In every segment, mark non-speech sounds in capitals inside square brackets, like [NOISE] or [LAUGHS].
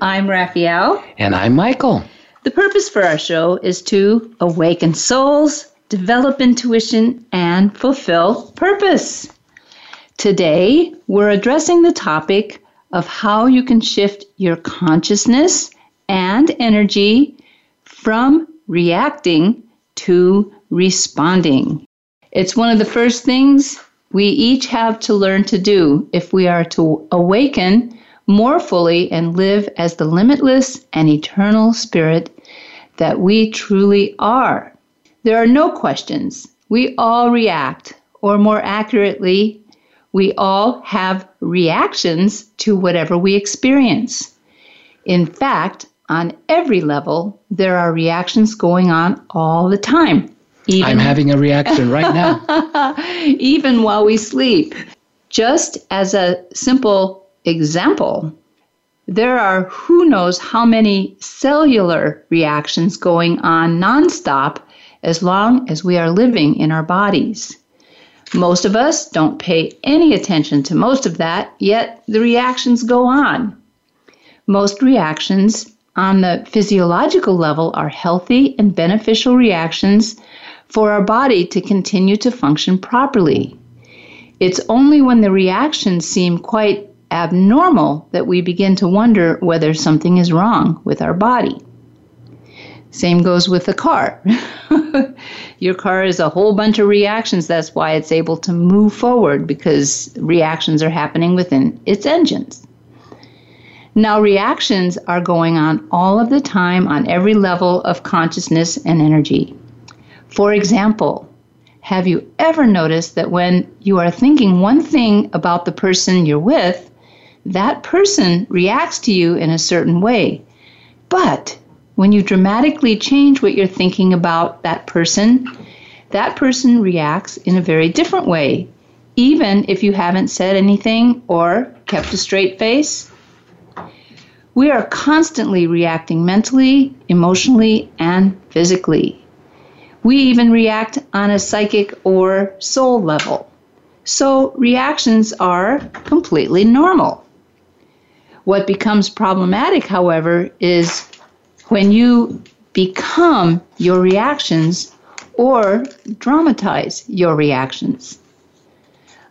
I'm Raphaelle. And I'm Michael. The purpose for our show is to awaken souls, develop intuition, and fulfill purpose. Today, we're addressing the topic of how you can shift your consciousness and energy from reacting to responding. It's one of the first things we each have to learn to do if we are to awaken more fully and live as the limitless and eternal spirit that we truly are. There are no questions. We all react, or more accurately, we all have reactions to whatever we experience. In fact, on every level, there are reactions going on all the time. Even, I'm having a reaction right now. [LAUGHS] even while we sleep. Just as a simple example, there are who knows how many cellular reactions going on nonstop as long as we are living in our bodies. Most of us don't pay any attention to most of that, yet the reactions go on. Most reactions on the physiological level are healthy and beneficial reactions for our body to continue to function properly. It's only when the reactions seem quite abnormal that we begin to wonder whether something is wrong with our body. Same goes with the car. [LAUGHS] Your car is a whole bunch of reactions. That's why it's able to move forward because reactions are happening within its engines. Now, reactions are going on all of the time on every level of consciousness and energy. For example, have you ever noticed that when you are thinking one thing about the person you're with, that person reacts to you in a certain way. But when you dramatically change what you're thinking about that person, that person reacts in a very different way, even if you haven't said anything or kept a straight face. We are constantly reacting mentally, emotionally, and physically. We even react on a psychic or soul level. So reactions are completely normal. What becomes problematic, however, is when you become your reactions or dramatize your reactions.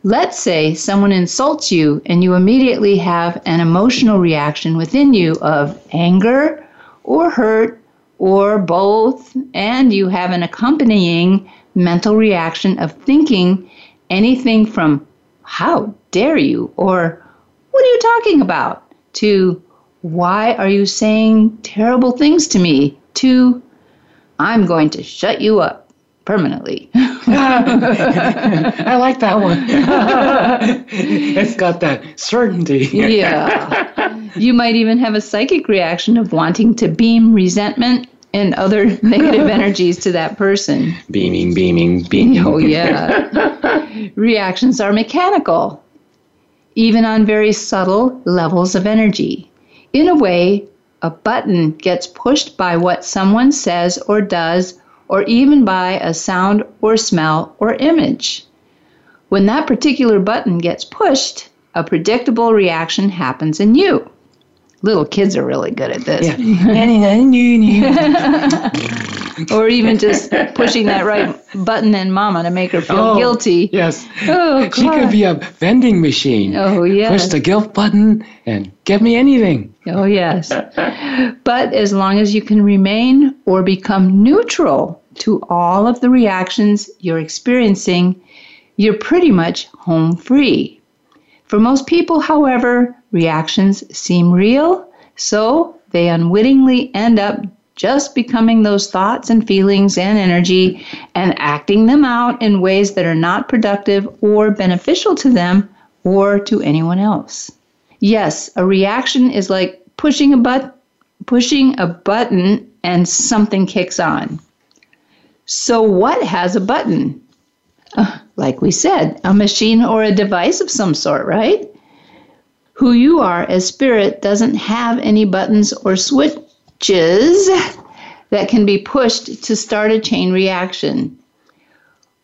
Let's say someone insults you and you immediately have an emotional reaction within you of anger or hurt or both, and you have an accompanying mental reaction of thinking anything from, How dare you? or What are you talking about? To why are you saying terrible things to me? to I'm going to shut you up permanently. [LAUGHS] I like that one. [LAUGHS] it's got that certainty. yeah. You might even have a psychic reaction of wanting to beam resentment and other [LAUGHS] negative energies to that person. Beaming, beaming, beaming. Oh, yeah. Reactions are mechanical even on very subtle levels of energy. In a way, a button gets pushed by what someone says or does, or even by a sound or smell or image. When that particular button gets pushed, a predictable reaction happens in you. Little kids are really good at this. Yeah. [LAUGHS] [LAUGHS] or even just pushing that right button in mama to make her feel oh, guilty. Yes. Oh, she could be a vending machine. Oh, yeah. Push the guilt button and get me anything. Oh, yes. but as long as you can remain or become neutral to all of the reactions you're experiencing, you're pretty much home free. For most people, however, reactions seem real, so they unwittingly end up just becoming those thoughts and feelings and energy and acting them out in ways that are not productive or beneficial to them or to anyone else. Yes, a reaction is like pushing a but pushing a button and something kicks on. So, what has a button? Uh, like we said, a machine or a device of some sort, right? Who you are as spirit doesn't have any buttons or switches that can be pushed to start a chain reaction.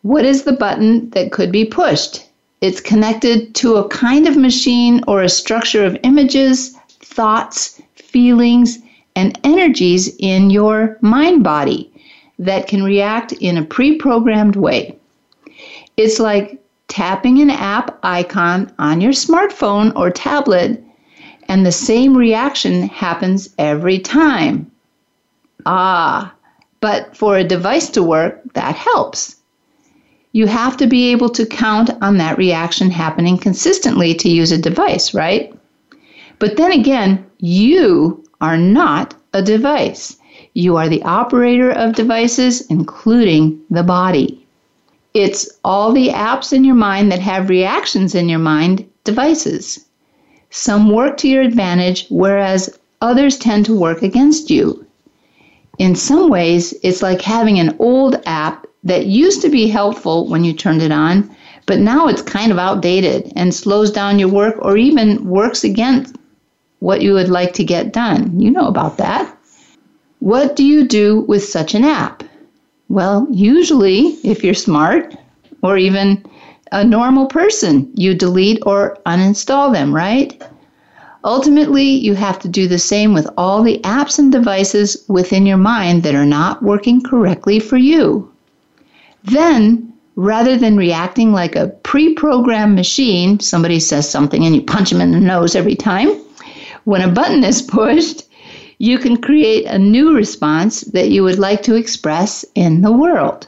What is the button that could be pushed? It's connected to a kind of machine or a structure of images, thoughts, feelings, and energies in your mind body that can react in a pre programmed way. It's like tapping an app icon on your smartphone or tablet, and the same reaction happens every time. Ah, but for a device to work, that helps. You have to be able to count on that reaction happening consistently to use a device, right? But then again, you are not a device. You are the operator of devices, including the body. It's all the apps in your mind that have reactions in your mind devices. Some work to your advantage, whereas others tend to work against you. In some ways, it's like having an old app that used to be helpful when you turned it on, but now it's kind of outdated and slows down your work or even works against what you would like to get done. You know about that. What do you do with such an app? Well, usually, if you're smart or even a normal person, you delete or uninstall them, right? Ultimately, you have to do the same with all the apps and devices within your mind that are not working correctly for you. Then, rather than reacting like a pre programmed machine, somebody says something and you punch them in the nose every time, when a button is pushed, you can create a new response that you would like to express in the world.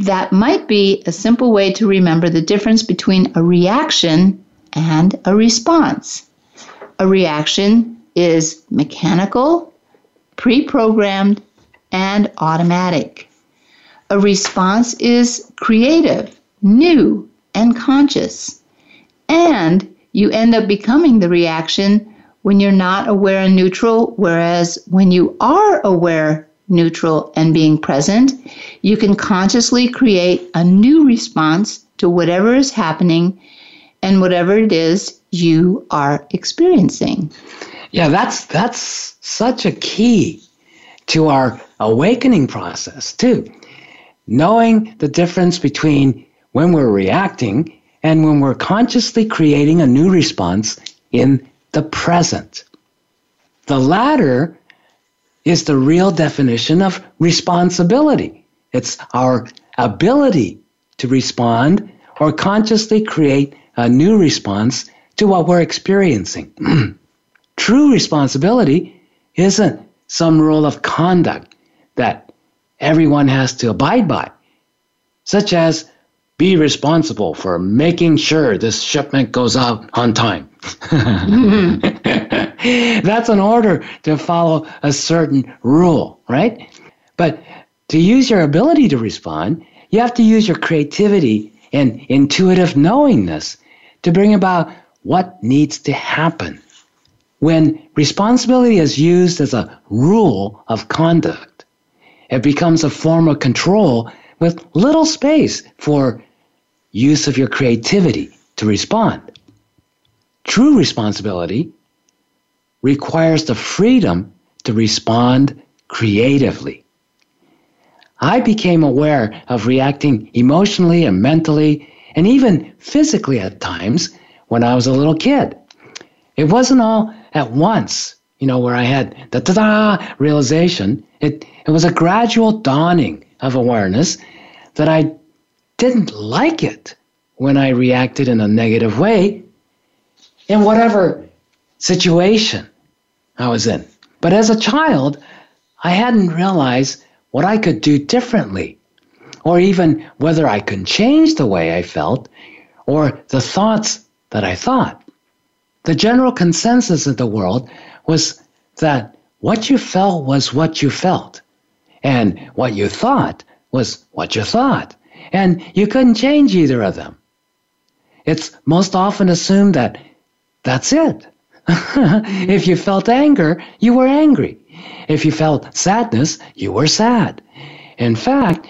That might be a simple way to remember the difference between a reaction and a response. A reaction is mechanical, pre programmed, and automatic. A response is creative, new, and conscious. And you end up becoming the reaction when you're not aware and neutral, whereas when you are aware, neutral, and being present, you can consciously create a new response to whatever is happening and whatever it is you are experiencing. Yeah, that's that's such a key to our awakening process too. Knowing the difference between when we're reacting and when we're consciously creating a new response in the present. The latter is the real definition of responsibility. It's our ability to respond or consciously create a new response to what we're experiencing. [CLEARS THROAT] True responsibility isn't some rule of conduct that everyone has to abide by, such as be responsible for making sure this shipment goes out on time. [LAUGHS] That's an order to follow a certain rule, right? But to use your ability to respond, you have to use your creativity and intuitive knowingness to bring about what needs to happen. When responsibility is used as a rule of conduct, it becomes a form of control with little space for use of your creativity to respond. True responsibility requires the freedom to respond creatively. I became aware of reacting emotionally and mentally and even physically at times when I was a little kid. It wasn't all at once, you know, where I had the da da realization. It, it was a gradual dawning of awareness that I didn't like it when I reacted in a negative way in whatever situation I was in. But as a child, I hadn't realized what I could do differently or even whether I could change the way I felt or the thoughts that I thought. The general consensus of the world was that what you felt was what you felt, and what you thought was what you thought, and you couldn't change either of them. It's most often assumed that that's it. [LAUGHS] if you felt anger, you were angry. If you felt sadness, you were sad. In fact,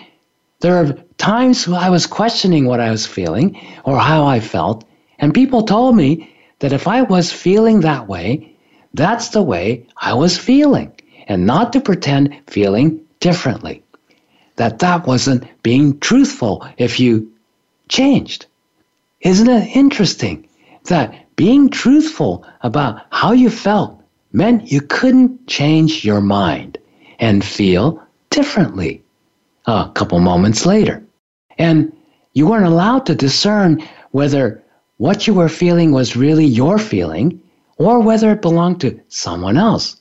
there are times I was questioning what I was feeling or how I felt, and people told me that if I was feeling that way, that's the way I was feeling, and not to pretend feeling differently. That that wasn't being truthful if you changed. Isn't it interesting that being truthful about how you felt meant you couldn't change your mind and feel differently a couple moments later? And you weren't allowed to discern whether what you were feeling was really your feeling or whether it belonged to someone else.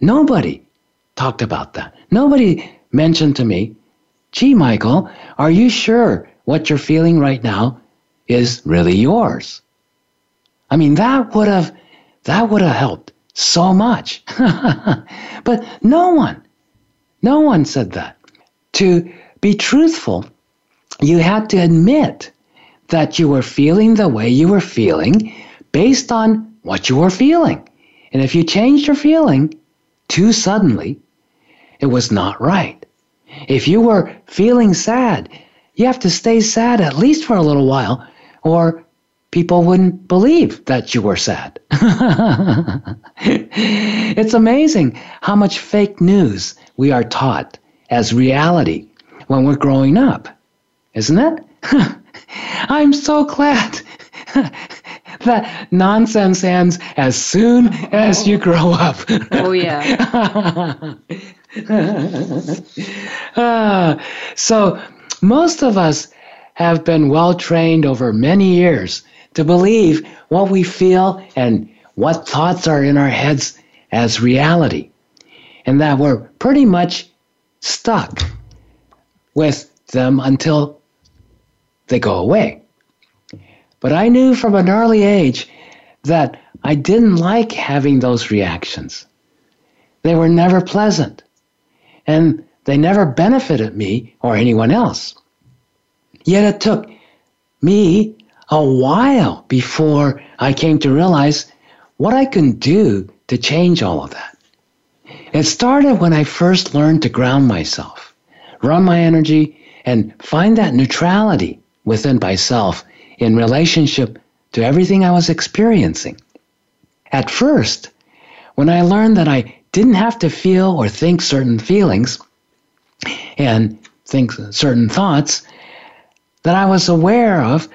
Nobody talked about that. Nobody mentioned to me, gee, Michael, are you sure what you're feeling right now is really yours? I mean, that would have, that would have helped so much. [LAUGHS] but no one, no one said that. To be truthful, you had to admit that you were feeling the way you were feeling based on what you were feeling. And if you changed your feeling too suddenly, it was not right. If you were feeling sad, you have to stay sad at least for a little while, or people wouldn't believe that you were sad. [LAUGHS] it's amazing how much fake news we are taught as reality when we're growing up, isn't it? [LAUGHS] I'm so glad [LAUGHS] that nonsense ends as soon as you grow up. Oh, yeah. Uh, [LAUGHS] so, most of us have been well trained over many years to believe what we feel and what thoughts are in our heads as reality, and that we're pretty much stuck with them until they go away. But I knew from an early age that I didn't like having those reactions. They were never pleasant, and they never benefited me or anyone else. Yet it took me a while before I came to realize what I can do to change all of that. It started when I first learned to ground myself, run my energy, and find that neutrality within myself in relationship to everything I was experiencing. At first, when I learned that I didn't have to feel or think certain feelings and think certain thoughts that I was aware of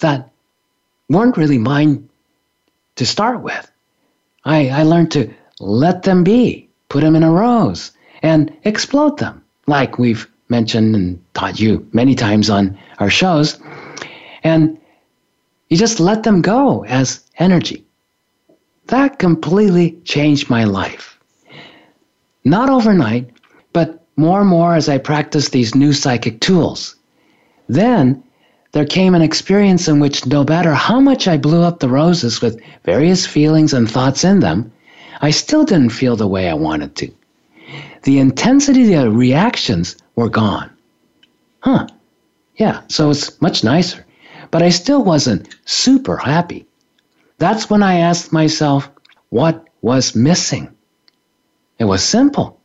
that weren't really mine to start with. I, I learned to let them be, put them in a rose, and explode them, like we've mentioned and taught you many times on our shows. And you just let them go as energy. That completely changed my life. Not overnight, but more and more as I practiced these new psychic tools. Then there came an experience in which no matter how much I blew up the roses with various feelings and thoughts in them, I still didn't feel the way I wanted to. The intensity of the reactions were gone. Huh. Yeah, so it's much nicer but I still wasn't super happy. That's when I asked myself, what was missing? It was simple.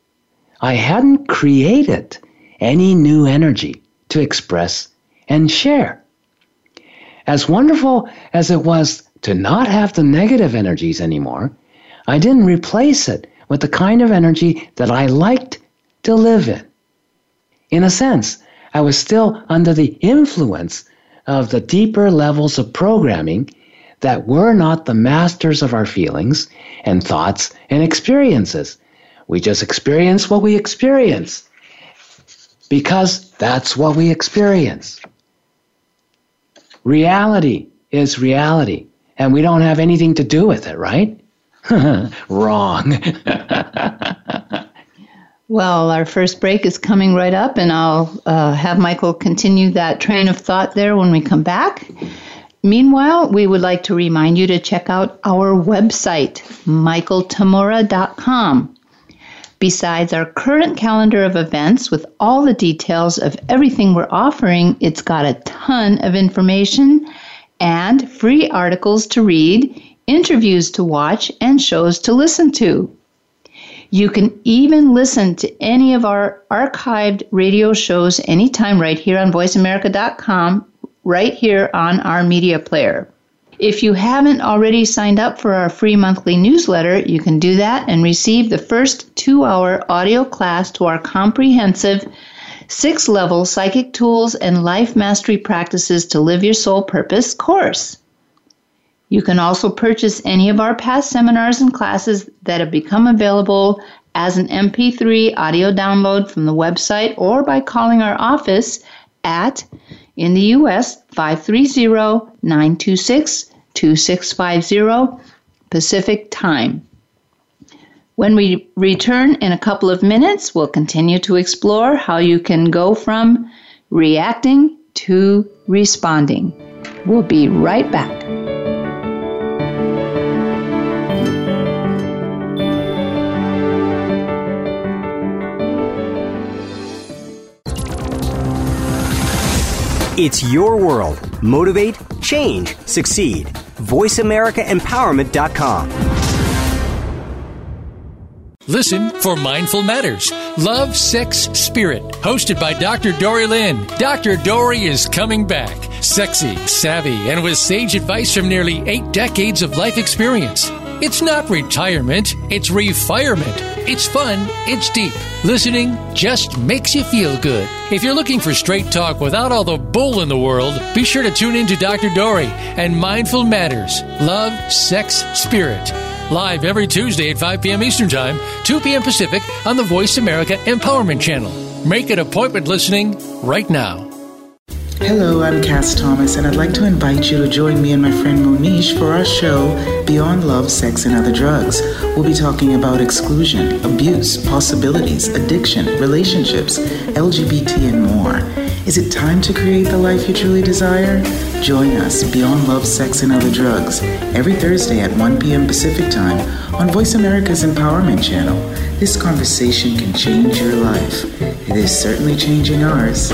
I hadn't created any new energy to express and share. As wonderful as it was to not have the negative energies anymore, I didn't replace it with the kind of energy that I liked to live in. In a sense, I was still under the influence of the deeper levels of programming that we're not the masters of our feelings and thoughts and experiences. We just experience what we experience because that's what we experience. Reality is reality, and we don't have anything to do with it, right? [LAUGHS] Wrong. [LAUGHS] Well, our first break is coming right up, and I'll uh, have Michael continue that train of thought there when we come back. Meanwhile, we would like to remind you to check out our website, michaeltamura.com. Besides our current calendar of events with all the details of everything we're offering, it's got a ton of information and free articles to read interviews to watch, and shows to listen to. You can even listen to any of our archived radio shows anytime right here on voiceamerica.com, right here on our media player. If you haven't already signed up for our free monthly newsletter, you can do that and receive the first two hour audio class to our comprehensive six level psychic tools and life mastery practices to live your soul purpose course. You can also purchase any of our past seminars and classes that have become available as an MP3 audio download from the website or by calling our office at, in the U.S., 530 926 2650 Pacific Time. When we return in a couple of minutes, we'll continue to explore how you can go from reacting to responding. We'll be right back. It's your world. Motivate, change, succeed. VoiceAmericaEmpowerment.com. Listen for Mindful Matters Love, Sex, Spirit. Hosted by Dr. Dorree Lynn. Dr. Dorree is coming back. Sexy, savvy, and with sage advice from nearly eight decades of life experience. It's not retirement, it's refirement. It's fun, it's deep. Listening just makes you feel good. If you're looking for straight talk without all the bull in the world, be sure to tune in to Dr. Dorree and Mindful Matters Love, Sex, Spirit. Live every Tuesday at 5 p.m. Eastern Time, 2 p.m. Pacific on the Voice America Empowerment Channel. Make an appointment listening right now. Hello, I'm Cass Thomas, and I'd like to invite you to join me and my friend Monish for our show, Beyond Love, Sex, and Other Drugs. We'll be talking about exclusion, abuse, possibilities, addiction, relationships, LGBT, and more. Is it time to create the life you truly desire? Join us, Beyond Love, Sex, and Other Drugs, every Thursday at 1 p.m. Pacific Time on Voice America's Empowerment Channel. This conversation can change your life. It is certainly changing ours.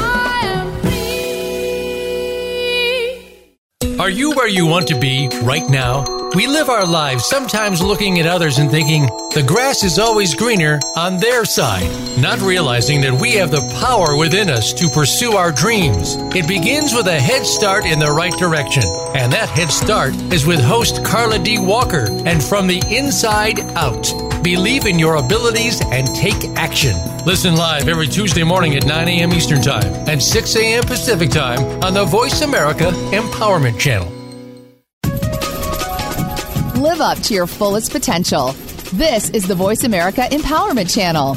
Are you where you want to be right now? We live our lives sometimes looking at others and thinking the grass is always greener on their side, not realizing that we have the power within us to pursue our dreams. It begins with a head start in the right direction, and that head start is with host Carla D. Walker and From the Inside Out. Believe in your abilities and take action. Listen live every Tuesday morning at 9 a.m. Eastern Time and 6 a.m. Pacific Time on the Voice America Empowerment Channel. Live up to your fullest potential. This is the Voice America Empowerment Channel.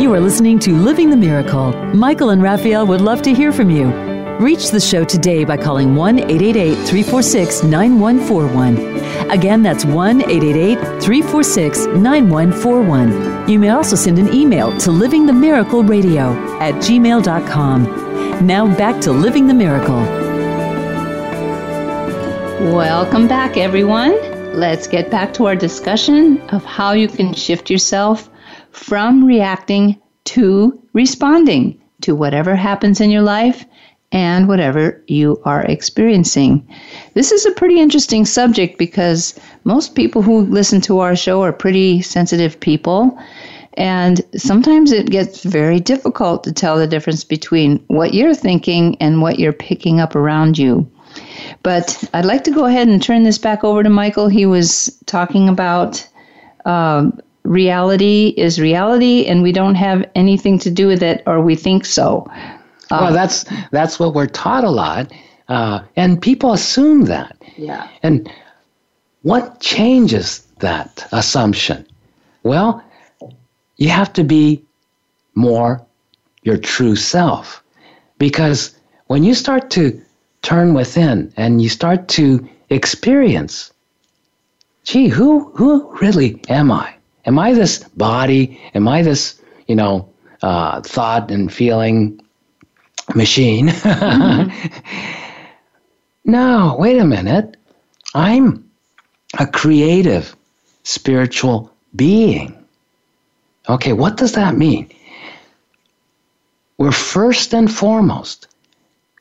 You are listening to Living the Miracle. Michael and Raphaelle would love to hear from you. Reach the show today by calling 1 888 346 9141. Again, that's 1 888 346 9141. You may also send an email to livingthemiracleradio at gmail.com. Now back to Living the Miracle. Welcome back, everyone. Let's get back to our discussion of how you can shift yourself from reacting to responding to whatever happens in your life and whatever you are experiencing. This is a pretty interesting subject because most people who listen to our show are pretty sensitive people. And sometimes it gets very difficult to tell the difference between what you're thinking and what you're picking up around you. But I'd like to go ahead and turn this back over to Michael. He was talking about um, reality is reality, and we don't have anything to do with it, or we think so. Well, that's that's what we're taught a lot, uh, and people assume that. Yeah. And what changes that assumption? Well, you have to be more your true self, because when you start to turn within and you start to experience, gee, who who really am I? Am I this body? Am I this you know uh, thought and feeling machine. Mm-hmm. [LAUGHS] no, wait a minute. I'm a creative spiritual being. Okay, what does that mean? we're first and foremost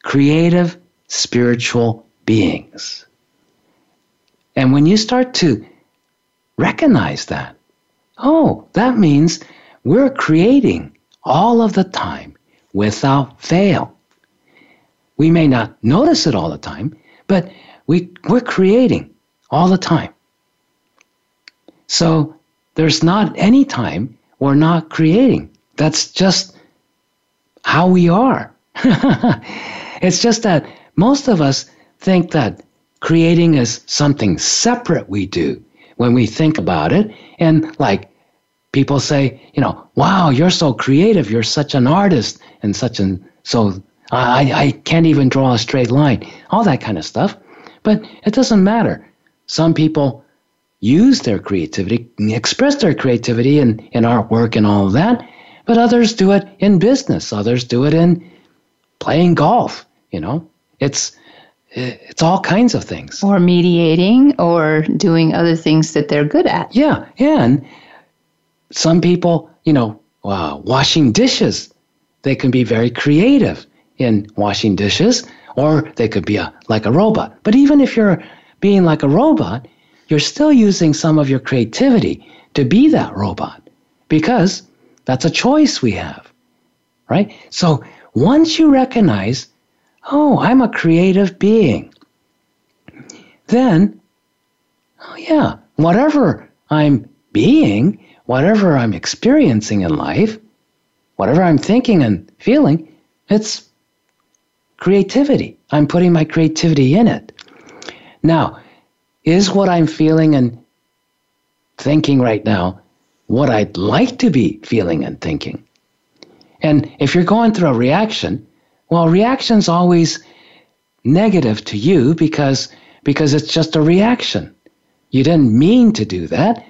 creative spiritual beings. And when you start to recognize that, oh, that means we're creating all of the time without fail. We may not notice it all the time, but we, we're creating all the time. So there's not any time we're not creating. That's just how we are. [LAUGHS] it's just that most of us think that creating is something separate we do when we think about it. And like people say, you know, wow, you're so creative, you're such an artist, and such an so I, I can't even draw a straight line, all that kind of stuff. But it doesn't matter. Some people use their creativity, express their creativity in, in artwork and all of that, but others do it in business, others do it in playing golf, you know. It's it's all kinds of things. Or mediating or doing other things that they're good at. Yeah, and some people, you know, washing dishes, they can be very creative in washing dishes, or they could be a, like a robot. But even if you're being like a robot, you're still using some of your creativity to be that robot because that's a choice we have, right? So once you recognize, oh, I'm a creative being, then, oh yeah, whatever I'm being, whatever I'm experiencing in life, whatever I'm thinking and feeling, it's creativity. I'm putting my creativity in it. Now, is what I'm feeling and thinking right now what I'd like to be feeling and thinking? And if you're going through a reaction, well, reaction's always negative to you because because it's just a reaction. You didn't mean to do that.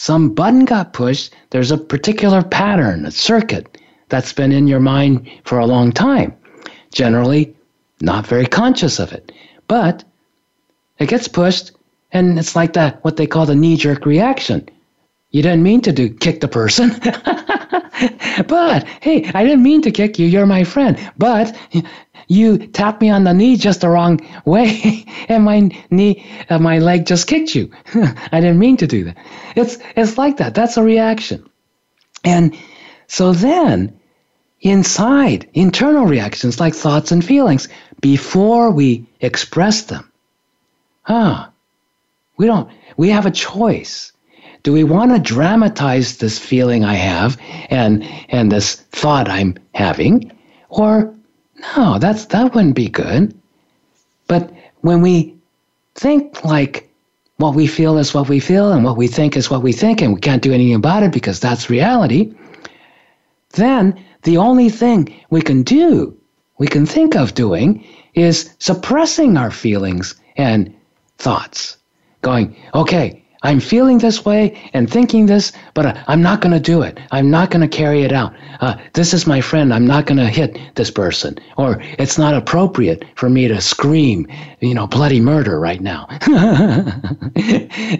Some button got pushed. There's a particular pattern, a circuit that's been in your mind for a long time generally not very conscious of it. But it gets pushed, and it's like that, what they call the knee jerk reaction. You didn't mean to do kick the person. [LAUGHS] but hey, I didn't mean to kick you. You're my friend. But you tapped me on the knee just the wrong way, [LAUGHS] and my knee, uh, my leg just kicked you. [LAUGHS] I didn't mean to do that. It's it's like that. That's a reaction. And so then inside, internal reactions like thoughts and feelings before we express them. Huh. We don't, we have a choice. Do we want to dramatize this feeling I have and, and this thought I'm having? Or no, that's, that wouldn't be good. But when we think like what we feel is what we feel and what we think is what we think and we can't do anything about it because that's reality, then the only thing we can do, we can think of doing, is suppressing our feelings and thoughts. Going, okay, I'm feeling this way and thinking this, but I'm not going to do it. I'm not going to carry it out. Uh, this is my friend. I'm not going to hit this person. Or it's not appropriate for me to scream, you know, bloody murder right now. [LAUGHS]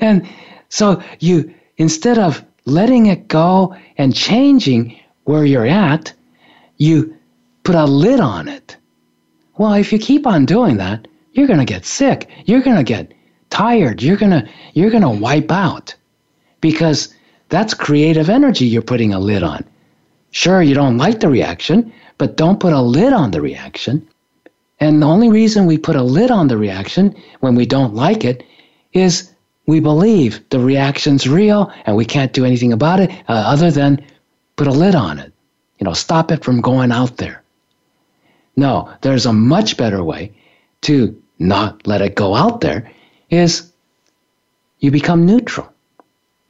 and so you, instead of letting it go and changing where you're at, you put a lid on it. Well, if you keep on doing that, you're going to get sick. You're going to get tired. You're to you're to wipe out because that's creative energy you're putting a lid on. Sure, you don't like the reaction, but don't put a lid on the reaction. And the only reason we put a lid on the reaction when we don't like it is we believe the reaction's real and we can't do anything about it uh, other than put a lid on it. You know, stop it from going out there. No, there's a much better way to not let it go out there is you become neutral.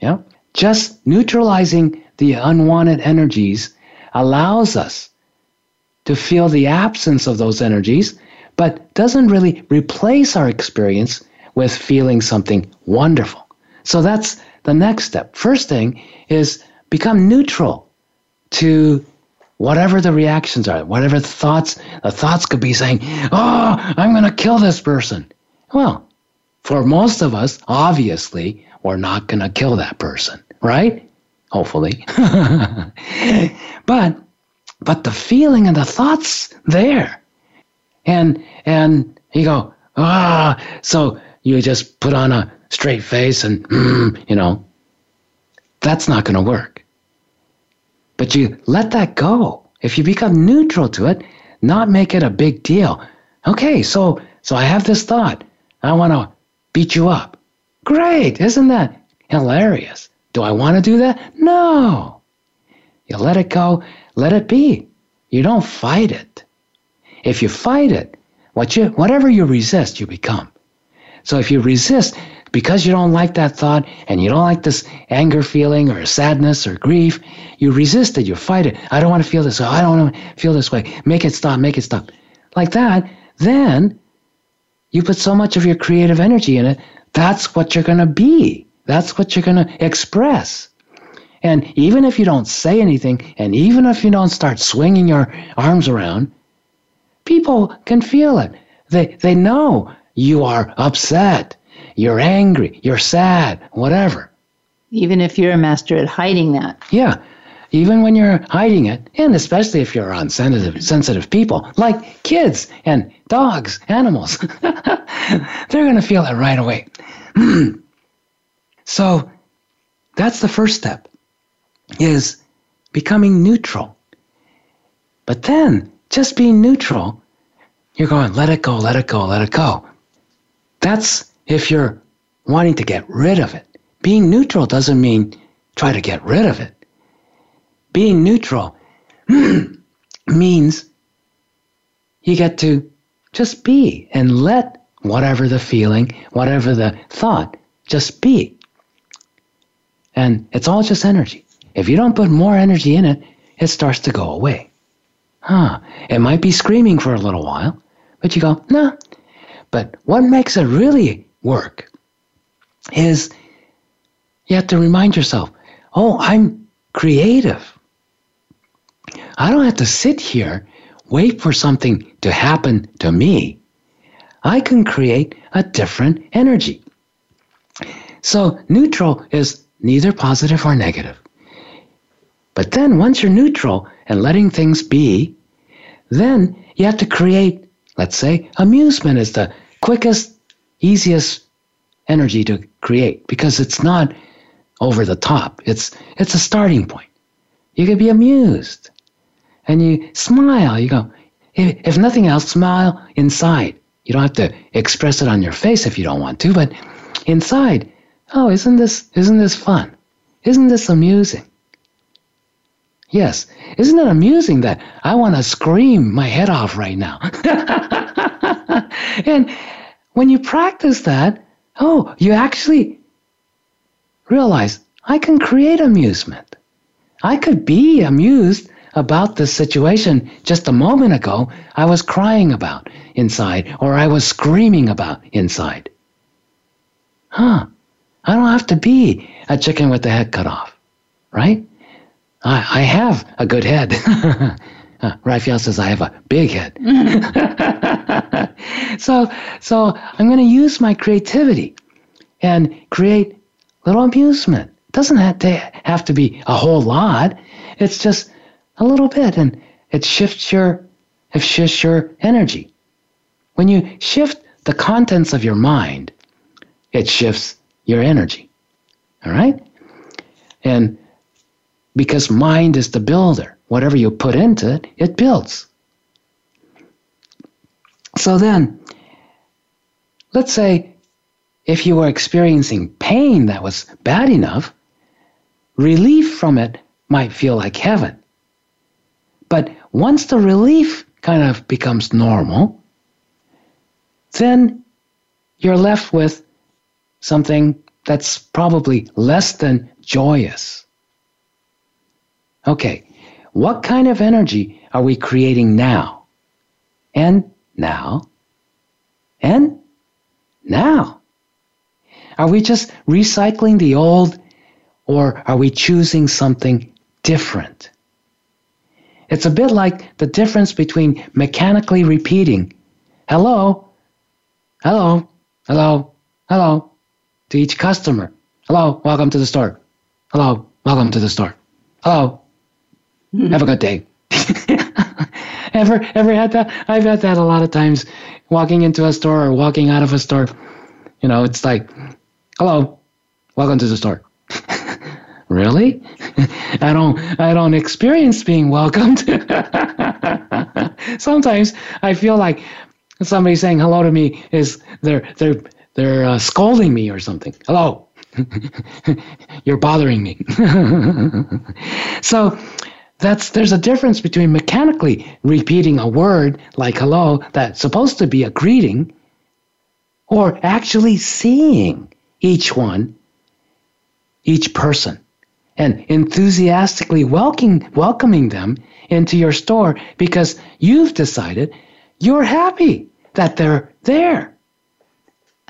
Yeah? Just neutralizing the unwanted energies allows us to feel the absence of those energies, but doesn't really replace our experience with feeling something wonderful. So that's the next step. First thing is become neutral to whatever the reactions are, whatever the thoughts, the thoughts could be saying, Oh, I'm going to kill this person. Well, for most of us, obviously, we're not going to kill that person, right? Hopefully. [LAUGHS] but but the feeling and the thoughts there. And and you go, ah, so you just put on a straight face and mm, [CLEARS THROAT] you know, that's not going to work. But you let that go. If you become neutral to it, not make it a big deal. Okay, so so I have this thought. I want to beat you up. Great, isn't that hilarious? Do I want to do that? No. You let it go, let it be. You don't fight it. If you fight it, what you whatever you resist, you become. So if you resist because you don't like that thought and you don't like this anger feeling or sadness or grief, you resist it, you fight it. I don't want to feel this. I don't want to feel this way. Make it stop, make it stop. Like that, then you put so much of your creative energy in it, that's what you're going to be. That's what you're going to express. And even if you don't say anything, and even if you don't start swinging your arms around, people can feel it. They, they know you are upset, you're angry, you're sad, whatever. Even if you're a master at hiding that. Yeah. Even when you're hiding it, and especially if you're on sensitive, sensitive people, like kids and dogs, animals, [LAUGHS] they're going to feel it right away. [CLEARS THROAT] so that's the first step is becoming neutral. But then just being neutral, you're going, let it go, let it go, let it go. That's if you're wanting to get rid of it. Being neutral doesn't mean try to get rid of it. Being neutral [CLEARS THROAT] means you get to just be and let whatever the feeling, whatever the thought, just be. And it's all just energy. If you don't put more energy in it, it starts to go away. Huh. It might be screaming for a little while, but you go. Nah. But what makes it really work is you have to remind yourself, oh, I'm creative. I don't have to sit here, wait for something to happen to me. I can create a different energy. So neutral is neither positive or negative. But then once you're neutral and letting things be, then you have to create, let's say, amusement is the quickest, easiest energy to create because it's not over the top. It's it's a starting point. You can be amused. And you smile. You go, if, if nothing else, smile inside. You don't have to express it on your face if you don't want to, but inside, oh, isn't this isn't this fun? Isn't this amusing? Yes. Isn't it amusing that I want to scream my head off right now? [LAUGHS] and when you practice that, oh, you actually realize I can create amusement. I could be amused about this situation just a moment ago I was crying about inside or I was screaming about inside. Huh. I don't have to be a chicken with the head cut off, right? I, I have a good head. [LAUGHS] uh, Raphaelle says I have a big head. [LAUGHS] so, so I'm going to use my creativity and create little amusement. Doesn't have to have to be a whole lot. It's just a little bit, and it shifts your it shifts your energy. When you shift the contents of your mind, it shifts your energy. All right, and because mind is the builder. Whatever you put into it, it builds. So then, let's say if you were experiencing pain that was bad enough, relief from it might feel like heaven. Once the relief kind of becomes normal, then you're left with something that's probably less than joyous. Okay, what kind of energy are we creating now? And now? And now? Are we just recycling the old or are we choosing something different? It's a bit like the difference between mechanically repeating hello, hello, hello, hello to each customer. Hello, welcome to the store. Hello, welcome to the store. Hello, Mm-hmm. Have a good day. [LAUGHS] ever ever had that? I've had that a lot of times walking into a store or walking out of a store. You know, it's like, hello, welcome to the store. [LAUGHS] really? [LAUGHS] I don't I don't experience being welcomed. [LAUGHS] Sometimes I feel like somebody saying hello to me is they're they're they're uh, scolding me or something. Hello. [LAUGHS] You're bothering me. so that's there's a difference between mechanically repeating a word like hello that's supposed to be a greeting or actually seeing each one each person and enthusiastically welcoming welcoming them into your store because you've decided you're happy that they're there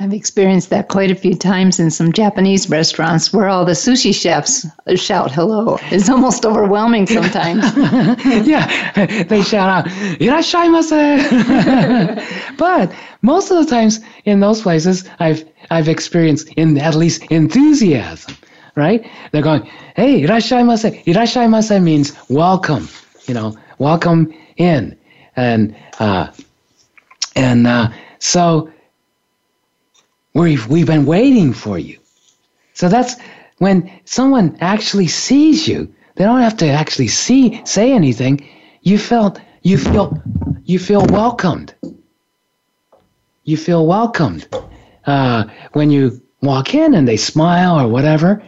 I've experienced that quite a few times in some Japanese restaurants where all the sushi chefs shout hello. It's almost overwhelming sometimes. [LAUGHS] yeah, they shout out, "Irashaimase." [LAUGHS] but most of the times in those places, I've I've experienced in at least enthusiasm. Right? They're going, "Hey, irashaimase." Irashaimase means welcome. You know, welcome in, and uh, and uh, so We've, we've been waiting for you. So that's when someone actually sees you, they don't have to actually see say anything. You felt you feel you feel welcomed. You feel welcomed uh, when you walk in and they smile or whatever.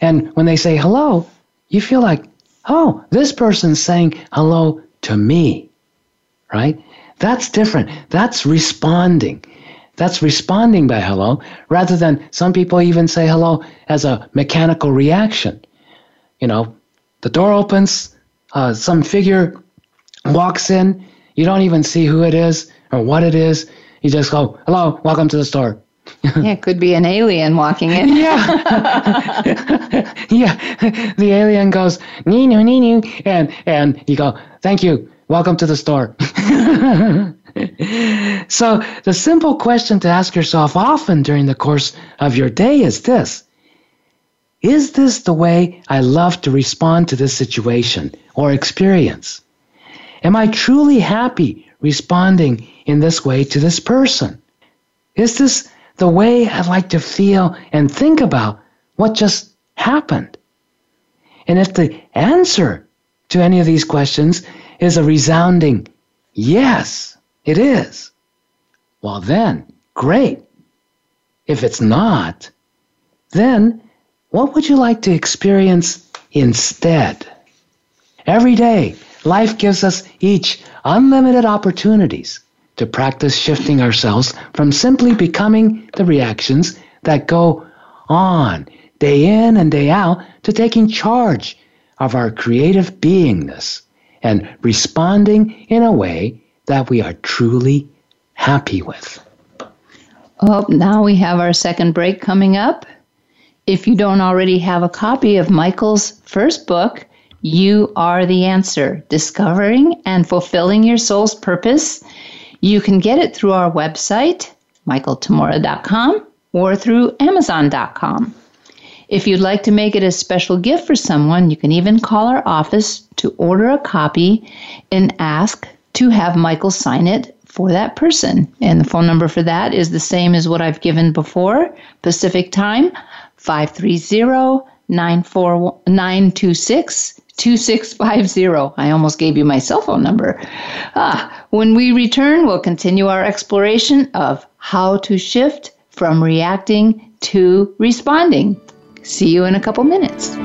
And when they say hello, you feel like, oh, this person's saying hello to me, right? That's different. That's responding. That's responding by hello, rather than some people even say hello as a mechanical reaction. You know, the door opens, uh, some figure walks in, you don't even see who it is or what it is. You just go, hello, welcome to the store. [LAUGHS] yeah, it could be an alien walking in. yeah. [LAUGHS] yeah. The alien goes, Ninu, Ninu. And, and you go, thank you, welcome to the store. [LAUGHS] so, the simple question to ask yourself often during the course of your day is this Is this the way I love to respond to this situation or experience? Am I truly happy responding in this way to this person? Is this the way I like to feel and think about what just happened? And if the answer to any of these questions is a resounding yes, it is. Well, then, great. If it's not, then what would you like to experience instead? Every day, life gives us each unlimited opportunities to practice shifting ourselves from simply becoming the reactions that go on day in and day out to taking charge of our creative beingness and responding in a way that we are truly happy with. Well, now we have our second break coming up. If you don't already have a copy of Michael's first book, You Are the Answer Discovering and Fulfilling Your Soul's Purpose, you can get it through our website, michaeltamura.com, or through amazon.com. If you'd like to make it a special gift for someone, you can even call our office to order a copy and ask to have Michael sign it for that person. And the phone number for that is the same as what I've given before Pacific time 530 926 2650. I almost gave you my cell phone number. Ah, when we return, we'll continue our exploration of how to shift from reacting to responding. See you in a couple minutes.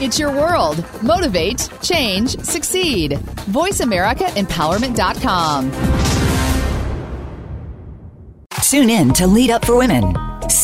It's your world. Motivate, change, succeed. VoiceAmericaEmpowerment.com. Tune in to Lead Up for Women.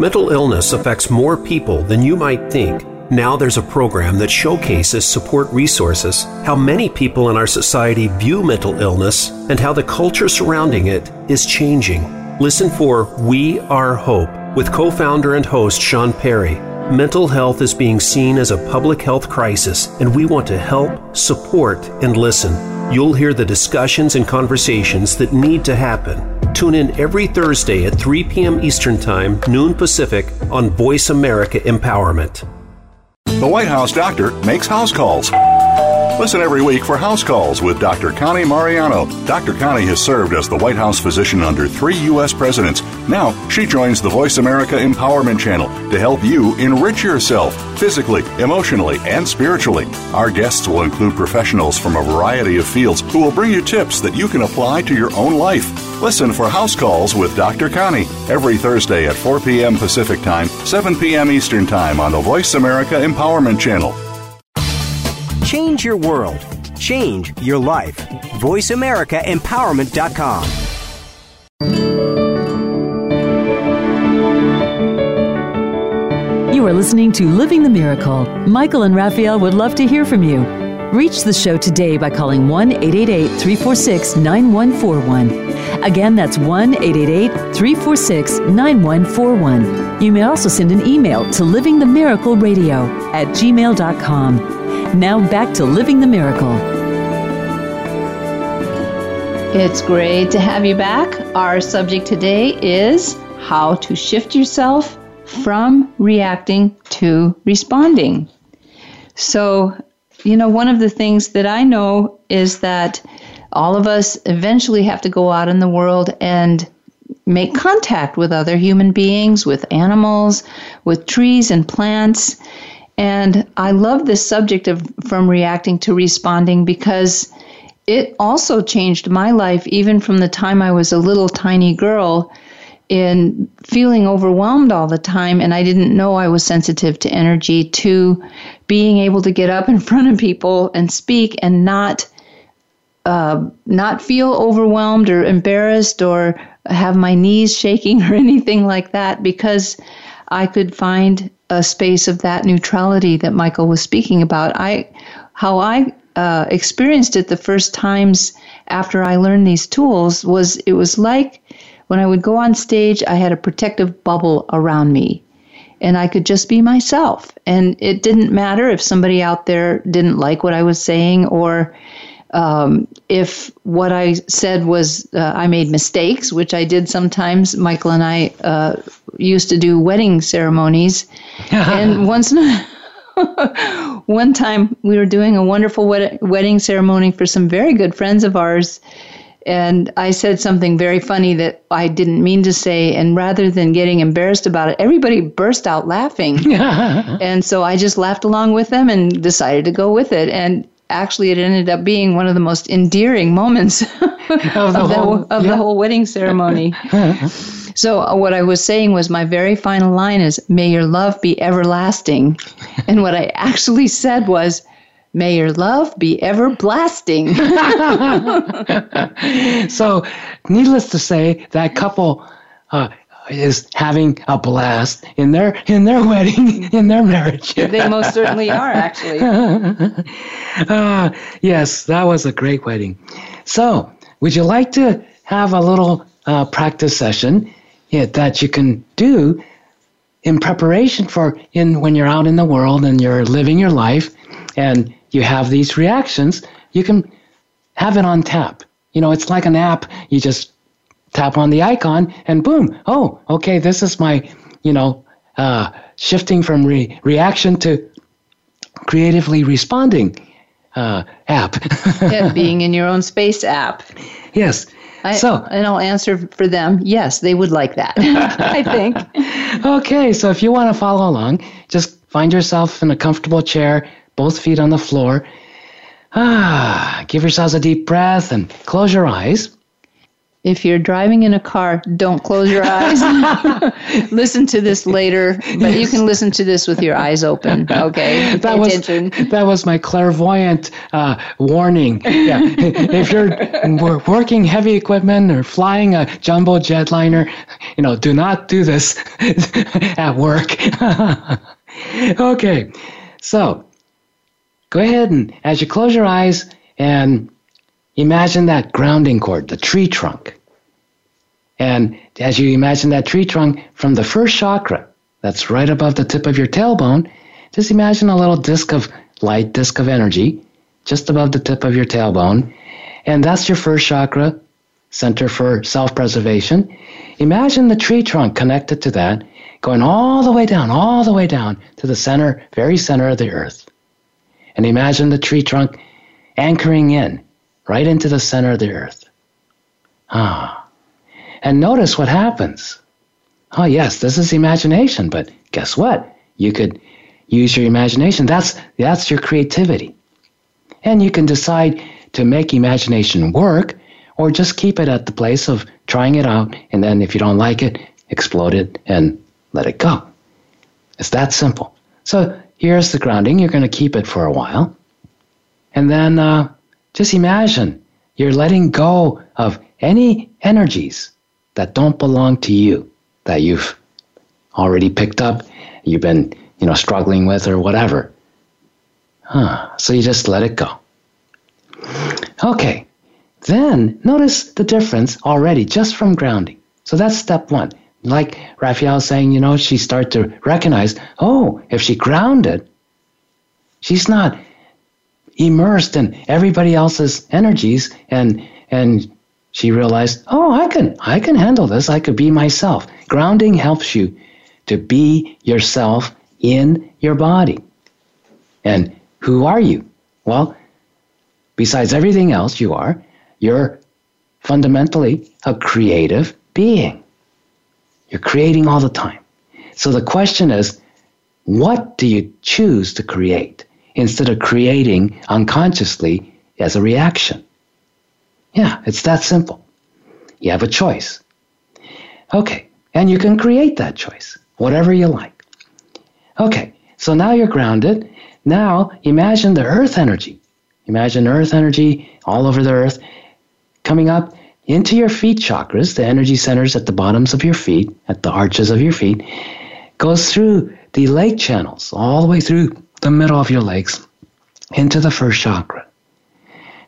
Mental illness affects more people than you might think. Now there's a program that showcases support resources, how many people in our society view mental illness, and how the culture surrounding it is changing. Listen for We Are Hope with co founder and host Sean Perry. Mental health is being seen as a public health crisis, and we want to help, support, and listen. You'll hear the discussions and conversations that need to happen. Tune in every Thursday at 3 p.m. Eastern Time, noon Pacific, on Voice America Empowerment. The White House doctor makes house calls. Listen every week for House Calls with Dr. Connie Mariano. Dr. Connie has served as the White House physician under three U.S. presidents. Now, she joins the Voice America Empowerment Channel to help you enrich yourself physically, emotionally, and spiritually. Our guests will include professionals from a variety of fields who will bring you tips that you can apply to your own life. Listen for House Calls with Dr. Connie every Thursday at 4 p.m. Pacific Time, 7 p.m. Eastern Time on the Voice America Empowerment Channel. Change your world. Change your life. VoiceAmericaEmpowerment.com. You are listening to Living the Miracle. Michael and Raphaelle would love to hear from you. Reach the show today by calling 1 888 346 9141. Again, that's 1 888 346 9141. You may also send an email to livingthemiracleradio at gmail.com. Now back to Living the Miracle. It's great to have you back. Our subject today is how to shift yourself from reacting to responding. So, you know, one of the things that I know is that all of us eventually have to go out in the world and make contact with other human beings, with animals, with trees and plants. And I love this subject of from reacting to responding because it also changed my life even from the time I was a little tiny girl in feeling overwhelmed all the time and I didn't know I was sensitive to energy to being able to get up in [LAUGHS] front of people and speak and not uh, not feel overwhelmed or embarrassed or have my knees [LAUGHS] shaking or anything like that because I could find a space of that neutrality that Michael was speaking about. I how I uh, experienced it the first times after I learned these tools was it was like when I would go on stage, I had a protective bubble around me and I could just be myself. And it didn't matter if somebody out there didn't like what I was saying or um, if what I said was uh, I made mistakes, which I did sometimes. Michael and I uh, used to do wedding ceremonies. [LAUGHS] and once [LAUGHS] one time we were doing a wonderful wed- wedding ceremony for some very good friends of ours and I said something very funny that I didn't mean to say. And rather than getting embarrassed about it, everybody burst out laughing. [LAUGHS] and so I just laughed along with them and decided to go with it. And actually, it ended up being one of the most endearing moments [LAUGHS] of, the, of, the, whole, of yeah. the whole wedding ceremony. [LAUGHS] So uh, what I was saying was my very final line is may your love be everlasting. and what I actually said was May your love be ever blasting. [LAUGHS] [LAUGHS] so, needless to say, that couple uh, is having a blast in their in their wedding, [LAUGHS] in their marriage. they most certainly are, actually. uh, yes, that was a great wedding. So, would you like to have a little uh, practice session yeah, that you can do in preparation for in when you're out in the world and you're living your life and you have these reactions, you can have it on tap. You know, it's like an app. You just tap on the icon and boom, oh, okay, this is my, you know, uh, shifting from re- reaction to creatively responding uh, app. [LAUGHS] yeah, being in your own space app. Yes. I, so, and I'll answer for them. Yes, they would like that. [LAUGHS] I think. [LAUGHS] Okay, so if you want to follow along, just find yourself in a comfortable chair, both feet on the floor. Ah, give yourselves a deep breath and close your eyes. If you're driving in a car, don't close your eyes. [LAUGHS] listen to this later, but you can listen to this with your eyes open. Okay. [LAUGHS] that Pay was attention. that was my clairvoyant uh, warning. Yeah, [LAUGHS] if you're working heavy equipment or flying a jumbo jetliner, you know, do not do this at work. okay, so go ahead and as you close your eyes and imagine that grounding cord, the tree trunk. And as you imagine that tree trunk from the first chakra, that's right above the tip of your tailbone, just imagine a little disk of light, disk of energy, just above the tip of your tailbone. And that's your first chakra, center for self preservation. Imagine the tree trunk connected to that, going all the way down, all the way down to the center, very center of the earth. And imagine the tree trunk anchoring in right into the center of the earth. Ah. And notice what happens. Oh, yes, this is imagination, but guess what? You could use your imagination. That's, that's your creativity. And you can decide to make imagination work or just keep it at the place of trying it out. And then if you don't like it, explode it and let it go. It's that simple. So here's the grounding. You're going to keep it for a while. And then uh, just imagine you're letting go of any energies that don't belong to you, that you've already picked up, you've been, you know, struggling with or whatever. Huh. So you just let it go. Okay. Then notice the difference already just from grounding. So that's step one. Like Raphaelle saying, you know, she started to recognize, oh, if she grounded, she's not immersed in everybody else's energies and and she realized, oh, I can I can handle this. I could be myself. Grounding helps you to be yourself in your body. And who are you? Well, besides everything else you are, you're fundamentally a creative being. You're creating all the time. So the question is, what do you choose to create instead of creating unconsciously as a reaction? Yeah, it's that simple. You have a choice. Okay, and you can create that choice, whatever you like. Okay, so now you're grounded. Now imagine the earth energy. Imagine earth energy all over the earth coming up into your feet chakras, the energy centers at the bottoms of your feet, at the arches of your feet, goes through the leg channels, all the way through the middle of your legs into the first chakra.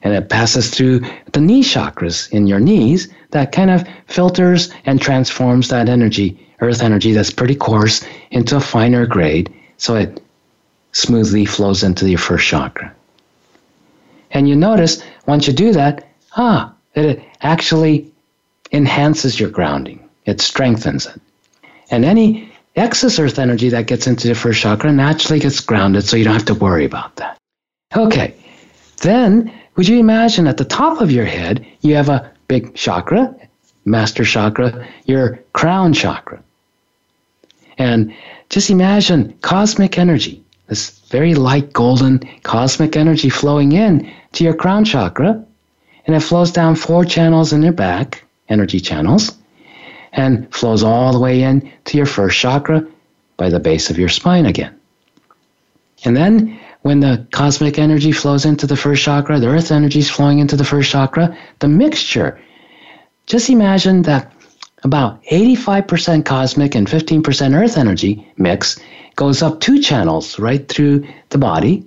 And it passes through the knee chakras in your knees that kind of filters and transforms that energy, earth energy that's pretty coarse, into a finer grade so it smoothly flows into your first chakra. And you notice once you do that, ah, it actually enhances your grounding. It strengthens it. And any excess earth energy that gets into the first chakra naturally gets grounded, so you don't have to worry about that. Okay, then would you imagine at the top of your head you have a big chakra, master chakra, your crown chakra. And just imagine cosmic energy, this very light golden cosmic energy flowing in to your crown chakra and it flows down four channels in your back, energy channels, and flows all the way in to your first chakra by the base of your spine again. And then when the cosmic energy flows into the first chakra, the earth energy is flowing into the first chakra, the mixture, just imagine that about 85% cosmic and 15% earth energy mix goes up two channels right through the body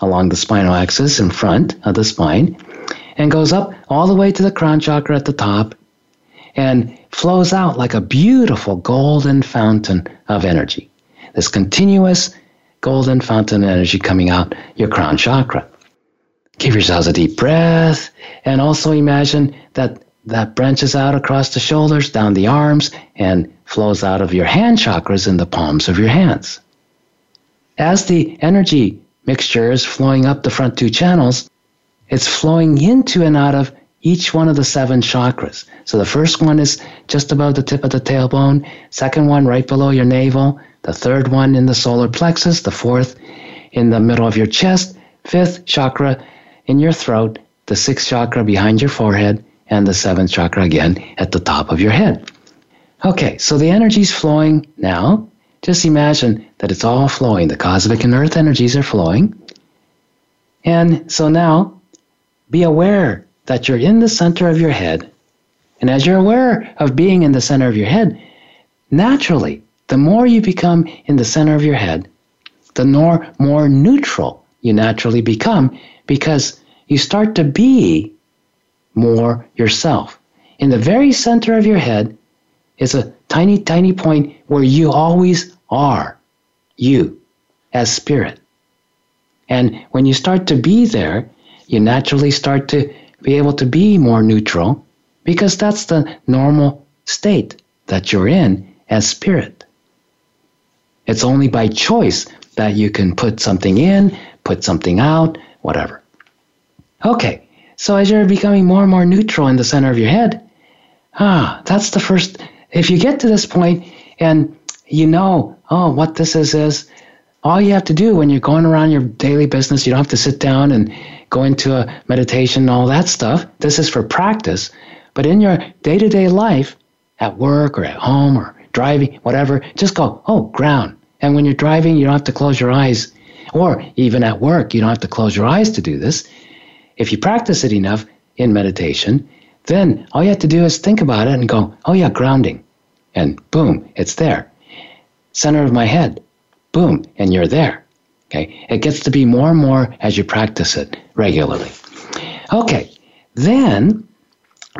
along the spinal axis in front of the spine and goes up all the way to the crown chakra at the top and flows out like a beautiful golden fountain of energy. This continuous golden fountain energy coming out your crown chakra. Give yourselves a deep breath and also imagine that that branches out across the shoulders, down the arms, and flows out of your hand chakras in the palms of your hands. As the energy mixture is flowing up the front two channels, it's flowing into and out of each one of the seven chakras. So the first one is just above the tip of the tailbone, second one right below your navel, the third one in the solar plexus, the fourth in the middle of your chest, fifth chakra in your throat, the sixth chakra behind your forehead, and the seventh chakra again at the top of your head. Okay, so the energy's flowing now. Just imagine that it's all flowing. The cosmic and earth energies are flowing. And so now be aware that you're in the center of your head. And as you're aware of being in the center of your head, naturally, the more you become in the center of your head, the more, more neutral you naturally become because you start to be more yourself. In the very center of your head is a tiny, tiny point where you always are you as spirit. And when you start to be there, you naturally start to be able to be more neutral because that's the normal state that you're in as spirit. It's only by choice that you can put something in, put something out, whatever. Okay, so as you're becoming more and more neutral in the center of your head, ah, that's the first. If you get to this point and you know, oh, what this is is, all you have to do when you're going around your daily business, you don't have to sit down and go into a meditation and all that stuff. This is for practice. But in your day to day life, at work or at home or driving, whatever, just go, oh, ground. And when you're driving, you don't have to close your eyes. Or even at work, you don't have to close your eyes to do this. If you practice it enough in meditation, then all you have to do is think about it and go, oh, yeah, grounding. And boom, it's there. Center of my head boom, and you're there. Okay, it gets to be more and more as you practice it regularly. Okay, then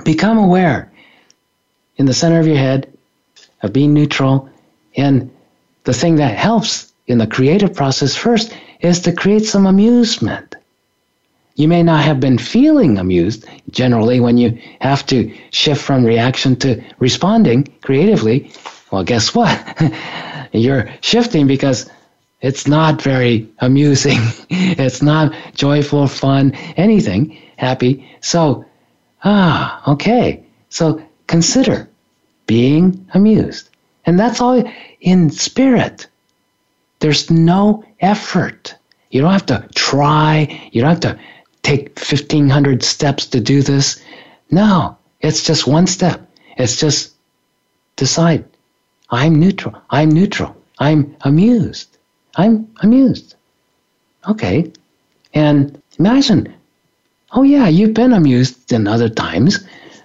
become aware in the center of your head of being neutral. And the thing that helps in the creative process first is to create some amusement. You may not have been feeling amused generally when you have to shift from reaction to responding creatively. Well, guess what? [LAUGHS] you're shifting because it's not very amusing. [LAUGHS] it's not joyful, fun, anything, happy. So, ah, okay. So consider being amused. And that's all in spirit. There's no effort. You don't have to try. You don't have to take 1,500 steps to do this. No, it's just one step. It's just decide I'm neutral. I'm neutral. I'm amused. I'm amused. Okay. And imagine, oh, yeah, you've been amused in other times,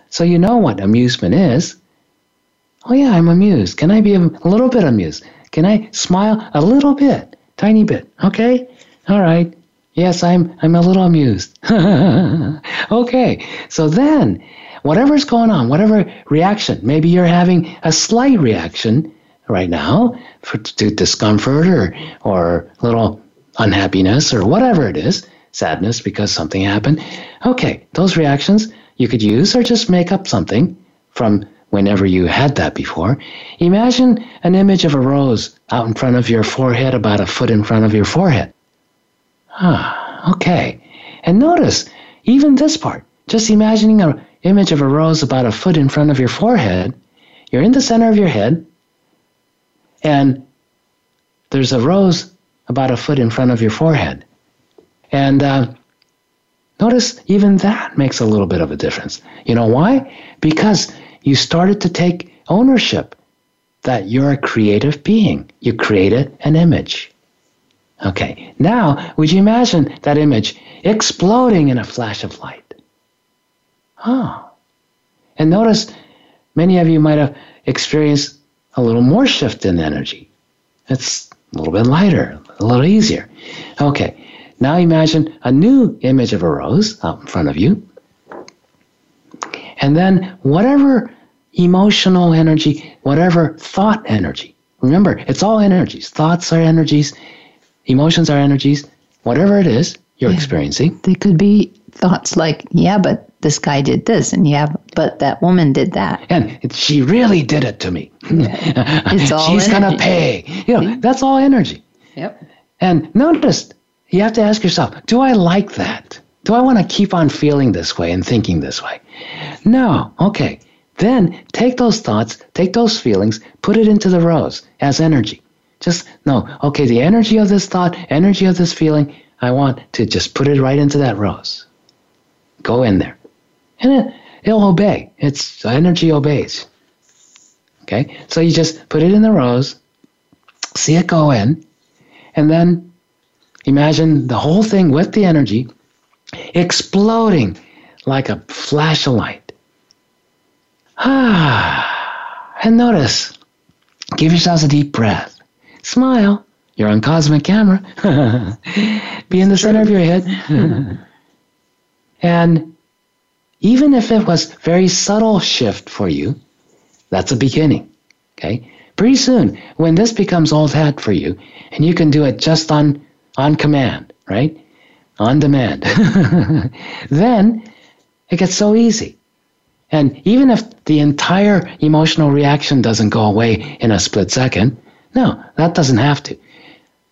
so you know what amusement is. Oh, yeah, I'm amused. Can I be a little bit amused? Can I smile a little bit? Tiny bit. Okay? All right. Yes, I'm I'm a little amused. [LAUGHS] okay. So then whatever's going on, whatever reaction, maybe you're having a slight reaction right now for, to discomfort or, or little unhappiness or whatever it is, sadness because something happened. Okay, those reactions you could use or just make up something from whenever you had that before. Imagine an image of a rose out in front of your forehead, about a foot in front of your forehead. Ah, okay. And notice, even this part, just imagining a image of a rose about a foot in front of your forehead. You're in the center of your head, and there's a rose about a foot in front of your forehead. And uh, notice even that makes a little bit of a difference. You know why? Because you started to take ownership that you're a creative being. You created an image. Okay, now would you imagine that image exploding in a flash of light? Oh. And notice many of you might have experienced a little more shift in energy. It's a little bit lighter, a little easier. Okay, now imagine a new image of a rose out in front of you. And then whatever emotional energy, whatever thought energy, remember, it's all energies. Thoughts are energies, emotions are energies, whatever it is you're yeah. experiencing. They could be thoughts like, yeah, but this guy did this, and yeah, but that woman did that. And she really did it to me. [LAUGHS] it's [LAUGHS] all She's going to pay. You know, that's all energy. Yep. And notice, you have to ask yourself, do I like that? Do I want to keep on feeling this way and thinking this way? No. Okay. Then take those thoughts, take those feelings, put it into the rose as energy. Just no, okay, the energy of this thought, energy of this feeling, I want to just put it right into that rose. Go in there. And it'll obey. Its energy obeys. Okay, so you just put it in the rose, see it go in, and then imagine the whole thing with the energy exploding like a flash of light. Ah, and notice, give yourselves a deep breath. Smile. You're on cosmic camera. [LAUGHS] Be in the center of your head. [LAUGHS] and even if it was very subtle shift for you, that's a beginning. Okay? Pretty soon, when this becomes old hat for you, and you can do it just on on command, right? On demand, [LAUGHS] then it gets so easy. And even if the entire emotional reaction doesn't go away in a split second, no, that doesn't have to.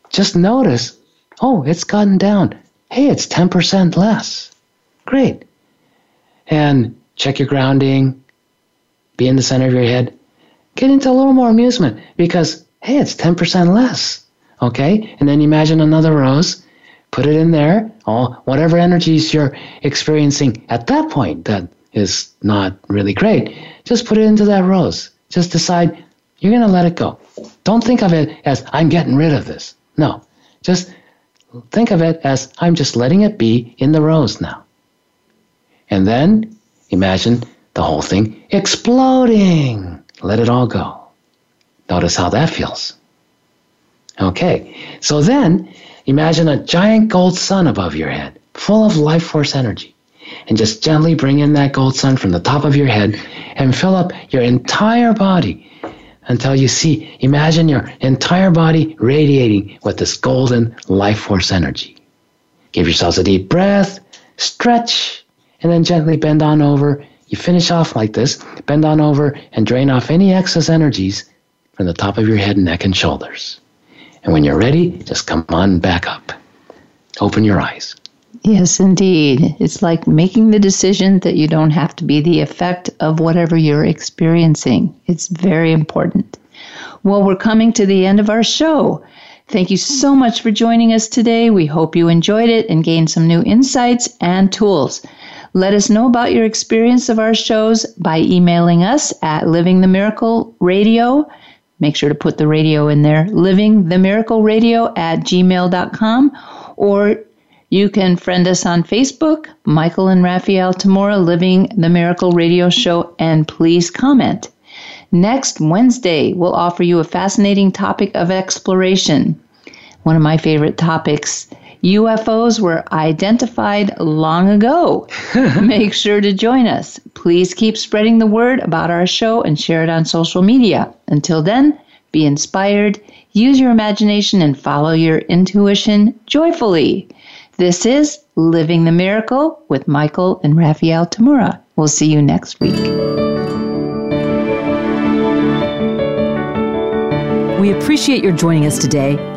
Just notice, oh, it's gotten down. Hey, it's 10% less. Great. And check your grounding, be in the center of your head. Get into a little more amusement because, hey, it's 10% less. Okay? And then imagine another rose, put it in there, all whatever energies you're experiencing at that point that is not really great, just put it into that rose. Just decide you're going to let it go. Don't think of it as I'm getting rid of this. No. Just think of it as I'm just letting it be in the rose now. And then imagine the whole thing exploding. Let it all go. Notice how that feels. Okay, so then imagine a giant gold sun above your head, full of life force energy. And just gently bring in that gold sun from the top of your head and fill up your entire body until you see, imagine your entire body radiating with this golden life force energy. Give yourselves a deep breath, stretch, and then gently bend on over. You finish off like this, bend on over and drain off any excess energies from the top of your head, neck, and shoulders. And when you're ready, just come on back up. Open your eyes. Yes, indeed. It's like making the decision that you don't have to be the effect of whatever you're experiencing. It's very important. Well, we're coming to the end of our show. Thank you so much for joining us today. We hope you enjoyed it and gained some new insights and tools. Let us know about your experience of our shows by emailing us at Living the Miracle Radio. Make sure to put the radio in there, Living the Miracle Radio at gmail.com, or you can friend us on Facebook, Michael and Raphaelle Tamura, Living the Miracle Radio Show, and please comment. Next Wednesday, we'll offer you a fascinating topic of exploration. One of my favorite topics UFOs were identified long ago. [LAUGHS] Make sure to join us. Please keep spreading the word about our show and share it on social media. Until then, be inspired, use your imagination, and follow your intuition joyfully. This is Living the Miracle with Michael and Raphaelle Tamura. We'll see you next week. We appreciate your joining us today.